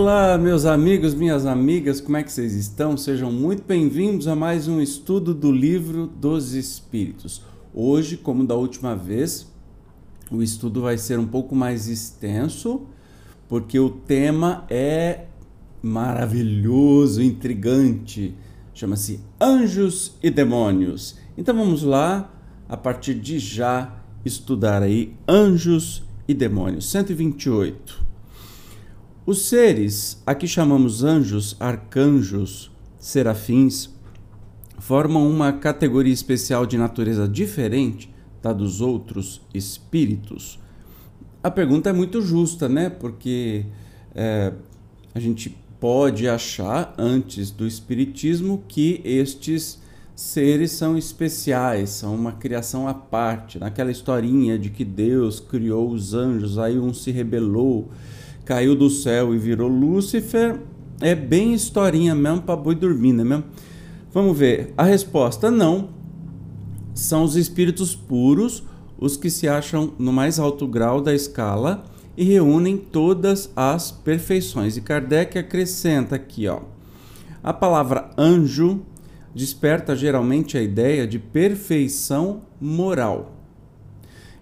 Olá, meus amigos, minhas amigas, como é que vocês estão? Sejam muito bem-vindos a mais um estudo do livro dos Espíritos. Hoje, como da última vez, o estudo vai ser um pouco mais extenso, porque o tema é maravilhoso, intrigante. Chama-se Anjos e Demônios. Então vamos lá, a partir de já, estudar aí Anjos e Demônios. 128. Os seres, a que chamamos anjos, arcanjos, serafins, formam uma categoria especial de natureza diferente da dos outros espíritos. A pergunta é muito justa, né? Porque é, a gente pode achar, antes do Espiritismo, que estes seres são especiais, são uma criação à parte. Naquela historinha de que Deus criou os anjos, aí um se rebelou caiu do céu e virou Lúcifer, é bem historinha mesmo para boi dormir, né mesmo? Vamos ver. A resposta não. São os espíritos puros, os que se acham no mais alto grau da escala e reúnem todas as perfeições. E Kardec acrescenta aqui, ó. A palavra anjo desperta geralmente a ideia de perfeição moral.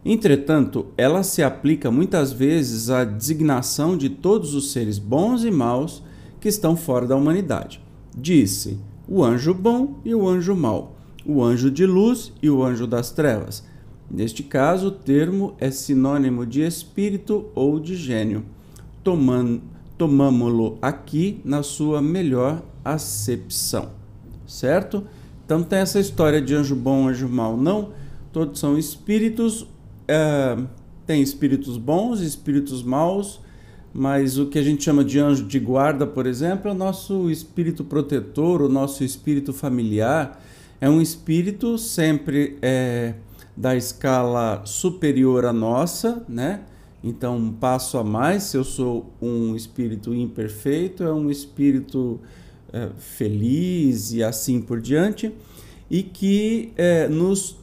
Entretanto, ela se aplica muitas vezes à designação de todos os seres bons e maus que estão fora da humanidade. Disse o anjo bom e o anjo mau, o anjo de luz e o anjo das trevas. Neste caso, o termo é sinônimo de espírito ou de gênio. Tomamo-lo aqui na sua melhor acepção, certo? Então tem essa história de anjo bom, anjo mau. Não, todos são espíritos tem espíritos bons e espíritos maus, mas o que a gente chama de anjo de guarda, por exemplo, é o nosso espírito protetor, o nosso espírito familiar. É um espírito sempre é, da escala superior à nossa, né? Então, um passo a mais, se eu sou um espírito imperfeito, é um espírito é, feliz e assim por diante, e que é, nos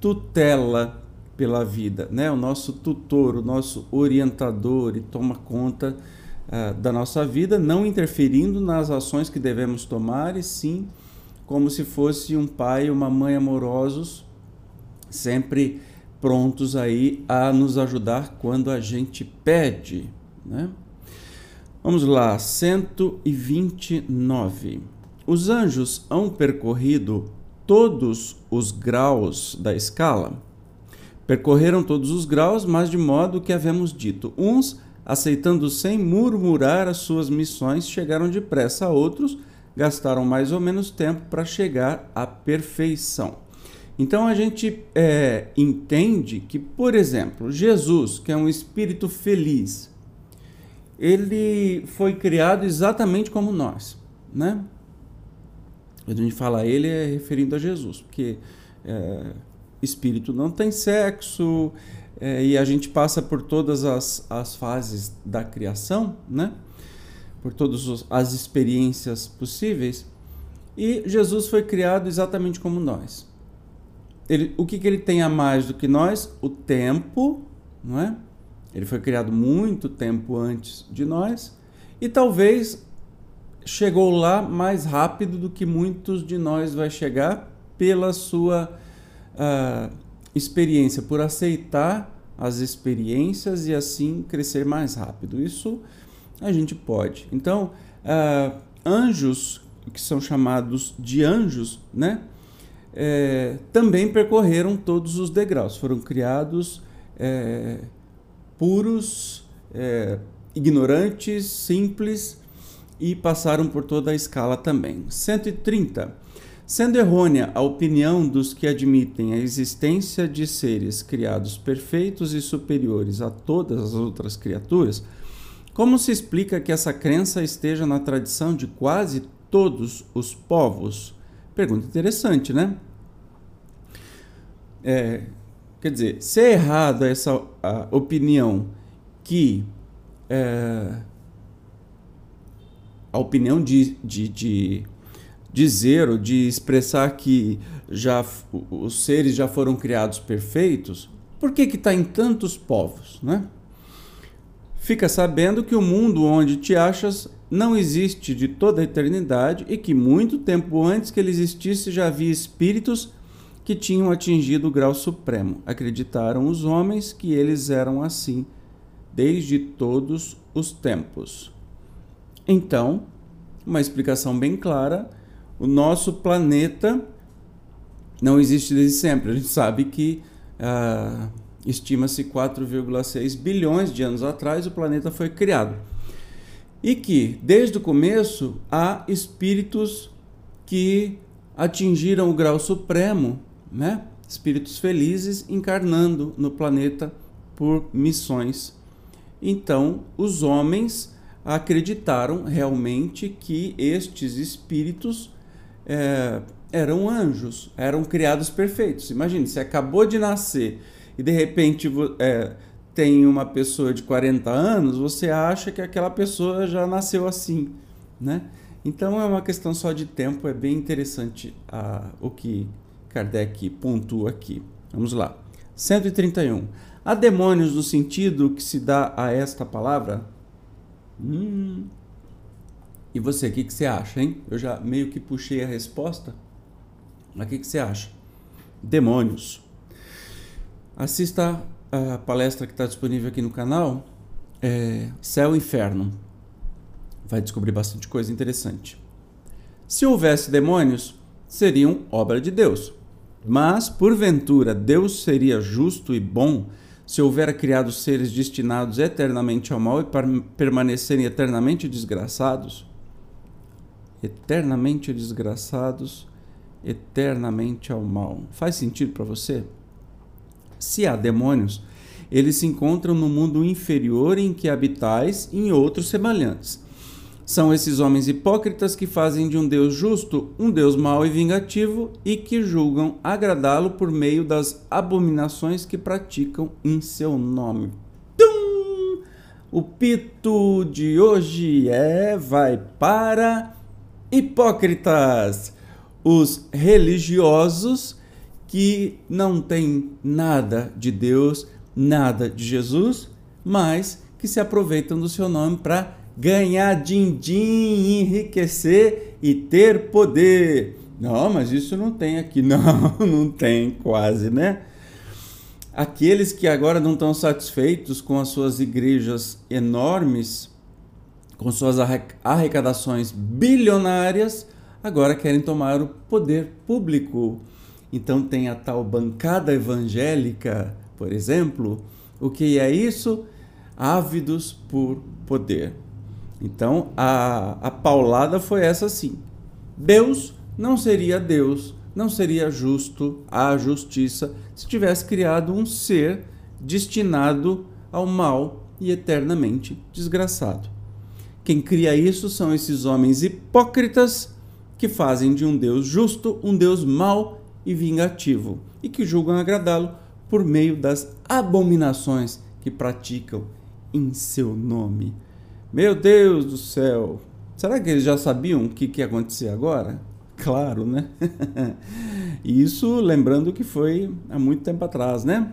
tutela pela vida, né? O nosso tutor, o nosso orientador e toma conta uh, da nossa vida, não interferindo nas ações que devemos tomar, e sim como se fosse um pai e uma mãe amorosos, sempre prontos aí a nos ajudar quando a gente pede, né? Vamos lá, 129. Os anjos hão percorrido todos os graus da escala? Percorreram todos os graus, mas de modo que havemos dito. Uns, aceitando sem murmurar as suas missões, chegaram depressa, outros gastaram mais ou menos tempo para chegar à perfeição. Então a gente é, entende que, por exemplo, Jesus, que é um espírito feliz, ele foi criado exatamente como nós, né? Quando a gente fala ele é referindo a Jesus, porque é, espírito não tem sexo, é, e a gente passa por todas as, as fases da criação, né? por todas as experiências possíveis, e Jesus foi criado exatamente como nós. Ele, o que, que ele tem a mais do que nós? O tempo, não é? Ele foi criado muito tempo antes de nós e talvez chegou lá mais rápido do que muitos de nós vai chegar pela sua uh, experiência, por aceitar as experiências e assim crescer mais rápido. Isso a gente pode. Então, uh, anjos, que são chamados de anjos, né? É, também percorreram todos os degraus, foram criados é, puros, é, ignorantes, simples e passaram por toda a escala também. 130. Sendo errônea a opinião dos que admitem a existência de seres criados perfeitos e superiores a todas as outras criaturas, como se explica que essa crença esteja na tradição de quase todos os povos? Pergunta interessante, né? É, quer dizer, se é errada essa opinião que é, a opinião de, de, de dizer ou de expressar que já os seres já foram criados perfeitos, por que que está em tantos povos, né? Fica sabendo que o mundo onde te achas não existe de toda a eternidade e que muito tempo antes que ele existisse já havia espíritos que tinham atingido o grau supremo. Acreditaram os homens que eles eram assim desde todos os tempos. Então, uma explicação bem clara: o nosso planeta não existe desde sempre. A gente sabe que ah, estima-se 4,6 bilhões de anos atrás o planeta foi criado. E que, desde o começo, há espíritos que atingiram o grau supremo, né? espíritos felizes encarnando no planeta por missões. Então, os homens acreditaram realmente que estes espíritos é, eram anjos, eram criados perfeitos. Imagine, você acabou de nascer e de repente é, tem uma pessoa de 40 anos, você acha que aquela pessoa já nasceu assim, né? Então é uma questão só de tempo, é bem interessante o que Kardec pontua aqui. Vamos lá. 131. Há demônios no sentido que se dá a esta palavra? Hum. E você, o que, que você acha, hein? Eu já meio que puxei a resposta. Mas o que, que você acha? Demônios. Assista a palestra que está disponível aqui no canal, é Céu e Inferno. Vai descobrir bastante coisa interessante. Se houvesse demônios, seriam obra de Deus. Mas, porventura, Deus seria justo e bom se houvera criado seres destinados eternamente ao mal e permanecerem eternamente desgraçados? Eternamente desgraçados, eternamente ao mal. Faz sentido para você? Se há demônios, eles se encontram no mundo inferior em que habitais e em outros semelhantes. São esses homens hipócritas que fazem de um Deus justo um Deus mau e vingativo e que julgam agradá-lo por meio das abominações que praticam em seu nome. Tum! O pito de hoje é vai para hipócritas, os religiosos que não têm nada de Deus, nada de Jesus, mas que se aproveitam do seu nome para ganhar din-din, enriquecer e ter poder. Não, mas isso não tem aqui. Não, não tem quase, né? Aqueles que agora não estão satisfeitos com as suas igrejas enormes, com suas arrecadações bilionárias, agora querem tomar o poder público. Então tem a tal bancada evangélica, por exemplo. O que é isso? Ávidos por poder. Então a, a paulada foi essa sim. Deus não seria Deus, não seria justo a justiça se tivesse criado um ser destinado ao mal e eternamente desgraçado. Quem cria isso são esses homens hipócritas que fazem de um Deus justo um Deus mau e vingativo e que julgam agradá-lo por meio das abominações que praticam em seu nome. Meu Deus do céu! Será que eles já sabiam o que, que ia acontecer agora? Claro, né? Isso lembrando que foi há muito tempo atrás, né?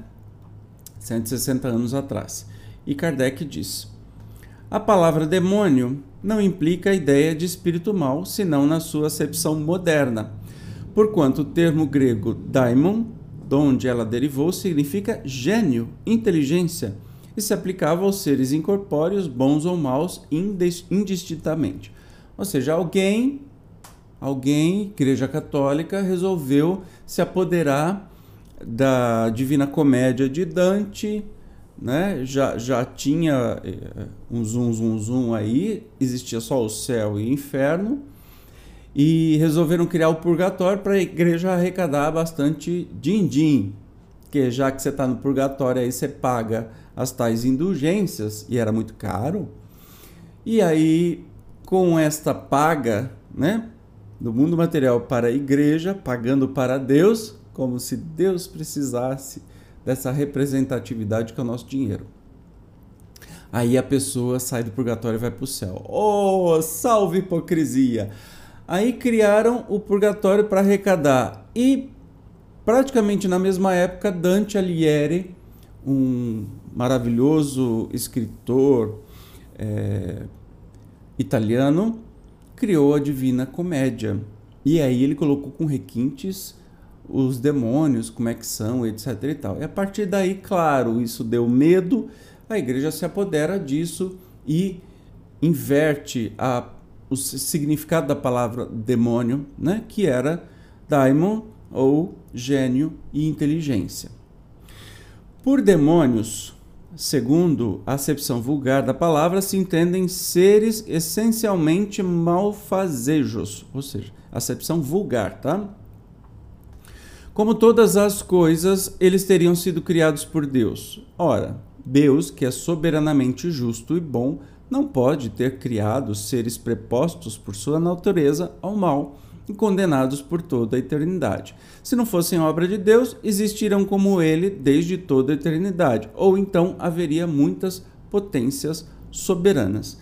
160 anos atrás. E Kardec diz: A palavra demônio não implica a ideia de espírito mau, senão na sua acepção moderna, porquanto o termo grego daimon, de onde ela derivou, significa gênio, inteligência e se aplicava aos seres incorpóreos, bons ou maus, indistintamente. Ou seja, alguém, alguém, Igreja Católica, resolveu se apoderar da Divina Comédia de Dante, né? já, já tinha eh, um zoom, zoom, zoom aí, existia só o céu e o inferno, e resolveram criar o purgatório para a igreja arrecadar bastante din-din, que já que você está no purgatório aí você paga as tais indulgências e era muito caro. E aí, com esta paga, né, do mundo material para a igreja, pagando para Deus, como se Deus precisasse dessa representatividade que é o nosso dinheiro. Aí a pessoa sai do purgatório e vai para o céu. Oh, salve hipocrisia! Aí criaram o purgatório para arrecadar. E praticamente na mesma época, Dante Alighieri um maravilhoso escritor é, italiano, criou a Divina Comédia. E aí ele colocou com requintes os demônios, como é que são, etc e tal. E a partir daí, claro, isso deu medo, a igreja se apodera disso e inverte a, o significado da palavra demônio, né, que era daimon ou gênio e inteligência. Por demônios, segundo a acepção vulgar da palavra, se entendem seres essencialmente malfazejos, ou seja, acepção vulgar, tá? Como todas as coisas, eles teriam sido criados por Deus. Ora, Deus, que é soberanamente justo e bom, não pode ter criado seres prepostos por sua natureza ao mal e condenados por toda a eternidade. Se não fossem obra de Deus, existiriam como ele desde toda a eternidade, ou então haveria muitas potências soberanas.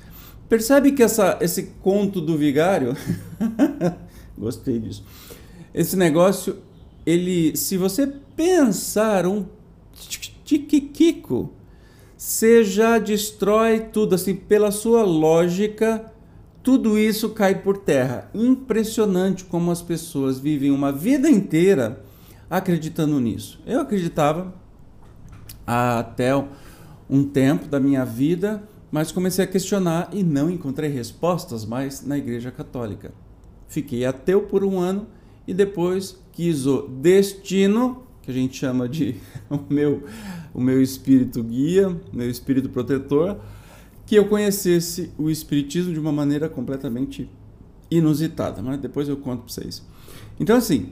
Percebe que essa, esse conto do vigário, gostei disso. Esse negócio, ele, se você pensar um tiquiquico, você já destrói tudo assim pela sua lógica tudo isso cai por terra. Impressionante como as pessoas vivem uma vida inteira acreditando nisso. Eu acreditava até um tempo da minha vida, mas comecei a questionar e não encontrei respostas mais na Igreja Católica. Fiquei ateu por um ano e depois quis o destino, que a gente chama de o meu, o meu espírito guia, meu espírito protetor, que eu conhecesse o Espiritismo de uma maneira completamente inusitada, mas depois eu conto para vocês. Então, assim,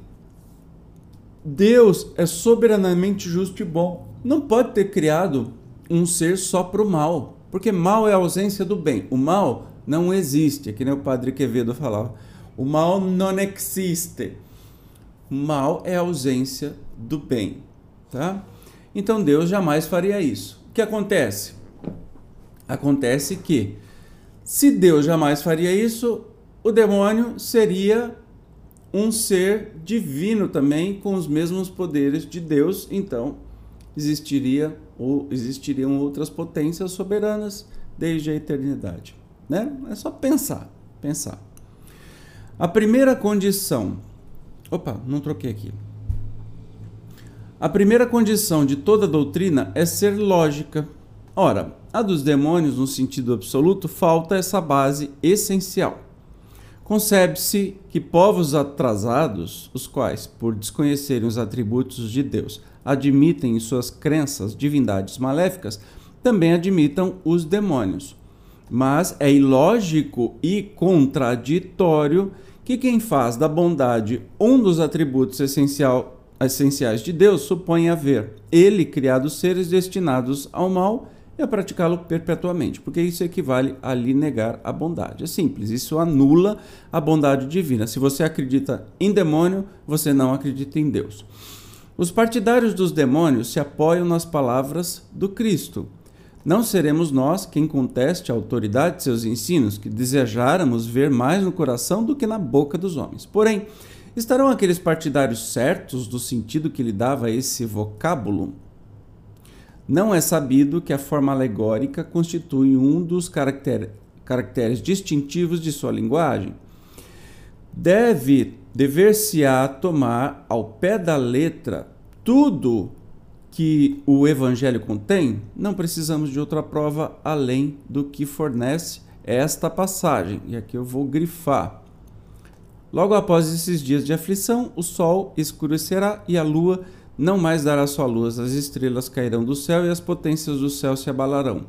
Deus é soberanamente justo e bom. Não pode ter criado um ser só para o mal, porque mal é a ausência do bem. O mal não existe, é que nem o padre Quevedo falava. O mal não existe. O mal é a ausência do bem, tá? Então Deus jamais faria isso. O que acontece? Acontece que, se Deus jamais faria isso, o demônio seria um ser divino também, com os mesmos poderes de Deus, então existiria ou existiriam outras potências soberanas desde a eternidade, né? É só pensar, pensar. A primeira condição, opa, não troquei aqui. A primeira condição de toda doutrina é ser lógica. Ora, a dos demônios, no sentido absoluto, falta essa base essencial. Concebe-se que povos atrasados, os quais, por desconhecerem os atributos de Deus, admitem em suas crenças divindades maléficas, também admitam os demônios. Mas é ilógico e contraditório que quem faz da bondade um dos atributos essencial, essenciais de Deus suponha haver ele criado seres destinados ao mal é praticá-lo perpetuamente, porque isso equivale a lhe negar a bondade. É simples, isso anula a bondade divina. Se você acredita em demônio, você não acredita em Deus. Os partidários dos demônios se apoiam nas palavras do Cristo. Não seremos nós quem conteste a autoridade de seus ensinos, que desejáramos ver mais no coração do que na boca dos homens. Porém, estarão aqueles partidários certos do sentido que lhe dava esse vocábulo? Não é sabido que a forma alegórica constitui um dos caracter, caracteres distintivos de sua linguagem. Deve dever-se-á tomar ao pé da letra tudo que o evangelho contém? Não precisamos de outra prova além do que fornece esta passagem. E aqui eu vou grifar. Logo após esses dias de aflição, o sol escurecerá e a lua não mais dará sua luz, as estrelas cairão do céu e as potências do céu se abalarão.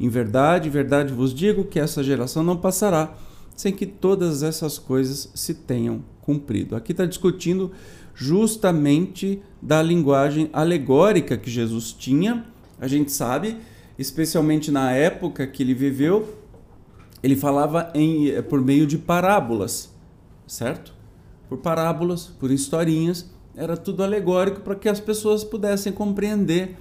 Em verdade, verdade vos digo que essa geração não passará sem que todas essas coisas se tenham cumprido. Aqui está discutindo justamente da linguagem alegórica que Jesus tinha. A gente sabe, especialmente na época que ele viveu, ele falava em, eh, por meio de parábolas, certo? Por parábolas, por historinhas era tudo alegórico para que as pessoas pudessem compreender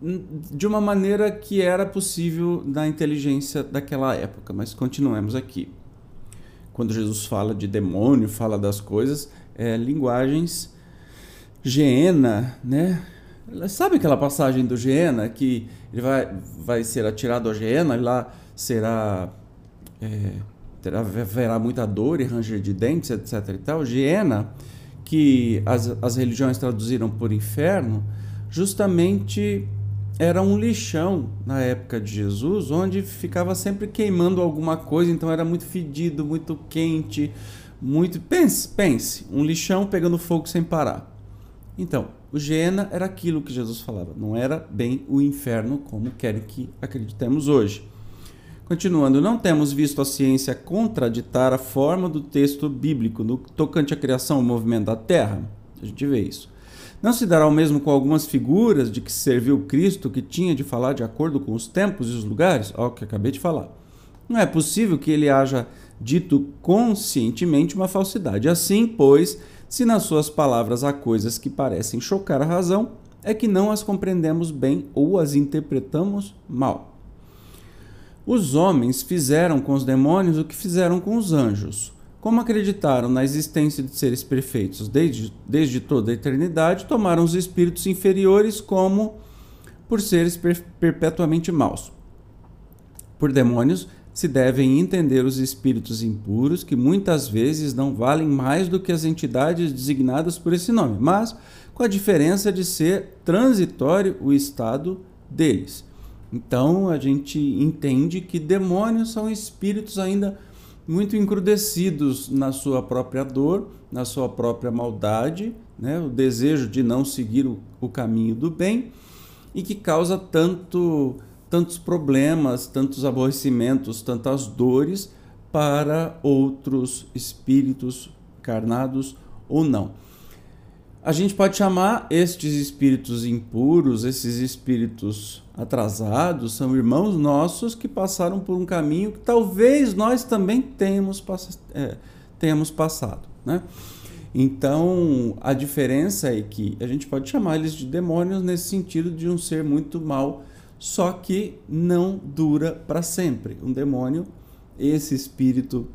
de uma maneira que era possível na inteligência daquela época. Mas continuemos aqui. Quando Jesus fala de demônio, fala das coisas, é, linguagens geena, né? Sabe aquela passagem do Geena que ele vai, vai ser atirado a Geena e lá será é, terá, haverá muita dor e ranger de dentes, etc. E tal. Geena, que as, as religiões traduziram por inferno, justamente era um lixão na época de Jesus, onde ficava sempre queimando alguma coisa, então era muito fedido, muito quente, muito. Pense, pense, um lixão pegando fogo sem parar. Então, o Gena era aquilo que Jesus falava, não era bem o inferno como querem que acreditemos hoje. Continuando, não temos visto a ciência contraditar a forma do texto bíblico no tocante à criação e movimento da terra. A gente vê isso. Não se dará o mesmo com algumas figuras de que serviu Cristo, que tinha de falar de acordo com os tempos e os lugares? Ó, que acabei de falar. Não é possível que ele haja dito conscientemente uma falsidade. Assim, pois, se nas suas palavras há coisas que parecem chocar a razão, é que não as compreendemos bem ou as interpretamos mal. Os homens fizeram com os demônios o que fizeram com os anjos. Como acreditaram na existência de seres perfeitos desde, desde toda a eternidade, tomaram os espíritos inferiores como por seres per perpetuamente maus. Por demônios, se devem entender os espíritos impuros, que muitas vezes não valem mais do que as entidades designadas por esse nome, mas com a diferença de ser transitório o estado deles. Então a gente entende que demônios são espíritos ainda muito encrudecidos na sua própria dor, na sua própria maldade, né? o desejo de não seguir o, o caminho do bem e que causa tanto, tantos problemas, tantos aborrecimentos, tantas dores para outros espíritos carnados ou não. A gente pode chamar estes espíritos impuros, esses espíritos atrasados, são irmãos nossos que passaram por um caminho que talvez nós também tenhamos, é, tenhamos passado. Né? Então, a diferença é que a gente pode chamar eles de demônios nesse sentido de um ser muito mal, só que não dura para sempre. Um demônio, esse espírito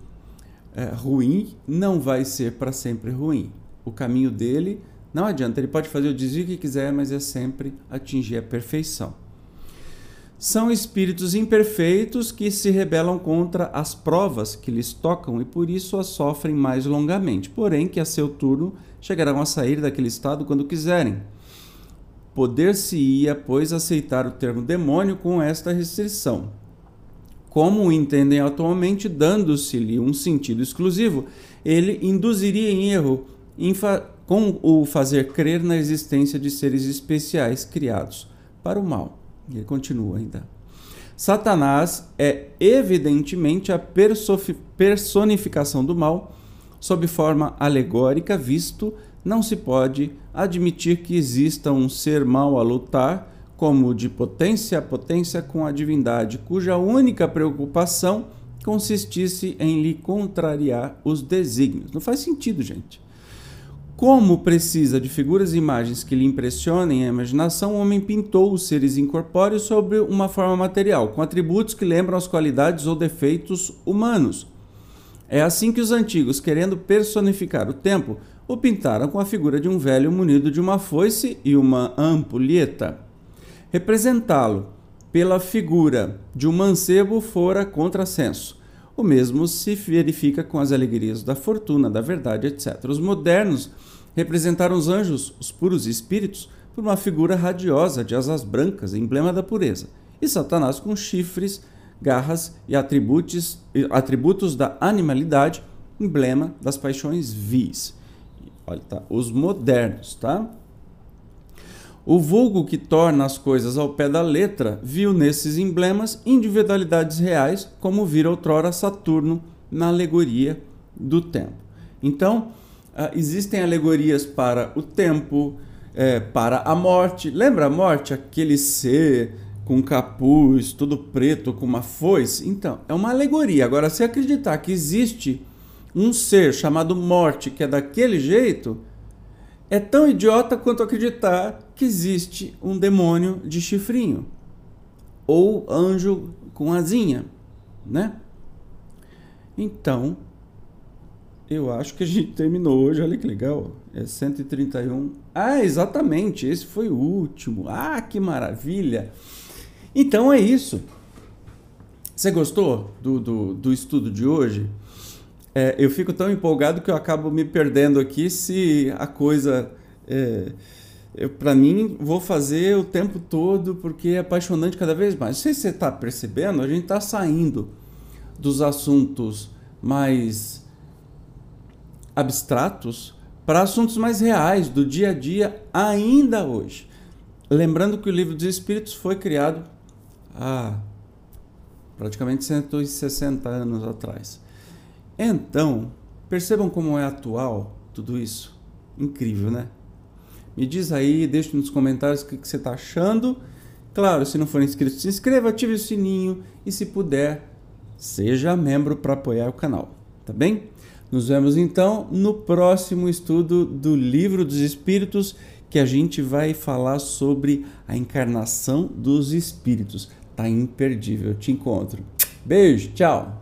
é, ruim, não vai ser para sempre ruim. O caminho dele não adianta, ele pode fazer o desvio que quiser, mas é sempre atingir a perfeição. São espíritos imperfeitos que se rebelam contra as provas que lhes tocam e por isso as sofrem mais longamente, porém que a seu turno chegarão a sair daquele estado quando quiserem. Poder-se-ia, pois, aceitar o termo demônio com esta restrição. Como o entendem atualmente, dando-se-lhe um sentido exclusivo, ele induziria em erro com o fazer crer na existência de seres especiais criados para o mal. Ele continua ainda. Satanás é evidentemente a personificação do mal, sob forma alegórica, visto não se pode admitir que exista um ser mal a lutar, como de potência a potência com a divindade, cuja única preocupação consistisse em lhe contrariar os desígnios. Não faz sentido, gente. Como precisa de figuras e imagens que lhe impressionem a imaginação, o homem pintou os seres incorpóreos sobre uma forma material, com atributos que lembram as qualidades ou defeitos humanos. É assim que os antigos, querendo personificar o tempo, o pintaram com a figura de um velho munido de uma foice e uma ampulheta. Representá-lo pela figura de um mancebo fora contrassenso. O mesmo se verifica com as alegrias da fortuna, da verdade, etc. Os modernos representaram os anjos, os puros espíritos, por uma figura radiosa de asas brancas, emblema da pureza, e Satanás com chifres, garras e atributos, atributos da animalidade, emblema das paixões vis. Olha, tá? Os modernos, tá? O vulgo que torna as coisas ao pé da letra viu nesses emblemas individualidades reais, como vira outrora Saturno na alegoria do tempo. Então, uh, existem alegorias para o tempo, é, para a morte. Lembra a morte? Aquele ser com capuz, todo preto, com uma foice? Então, é uma alegoria. Agora, se acreditar que existe um ser chamado morte que é daquele jeito, é tão idiota quanto acreditar que existe um demônio de chifrinho ou anjo com asinha, né? Então, Eu acho que a gente terminou hoje, olha que legal. É 131. Ah, exatamente, esse foi o último. Ah, que maravilha! Então é isso. Você gostou do, do, do estudo de hoje? É, eu fico tão empolgado que eu acabo me perdendo aqui se a coisa. É, para mim, vou fazer o tempo todo porque é apaixonante cada vez mais. Não sei se você está percebendo, a gente está saindo dos assuntos mais abstratos para assuntos mais reais do dia a dia ainda hoje. Lembrando que o livro dos Espíritos foi criado há praticamente 160 anos atrás. Então, percebam como é atual tudo isso. Incrível, né? Me diz aí, deixe nos comentários o que, você está achando. Claro, se não for inscrito, se inscreva, ative o sininho e se puder, seja membro para apoiar o canal, tá bem? Nos vemos então no próximo estudo do Livro dos Espíritos, que a gente vai falar sobre a encarnação dos espíritos. Tá imperdível. Te encontro. Beijo, tchau.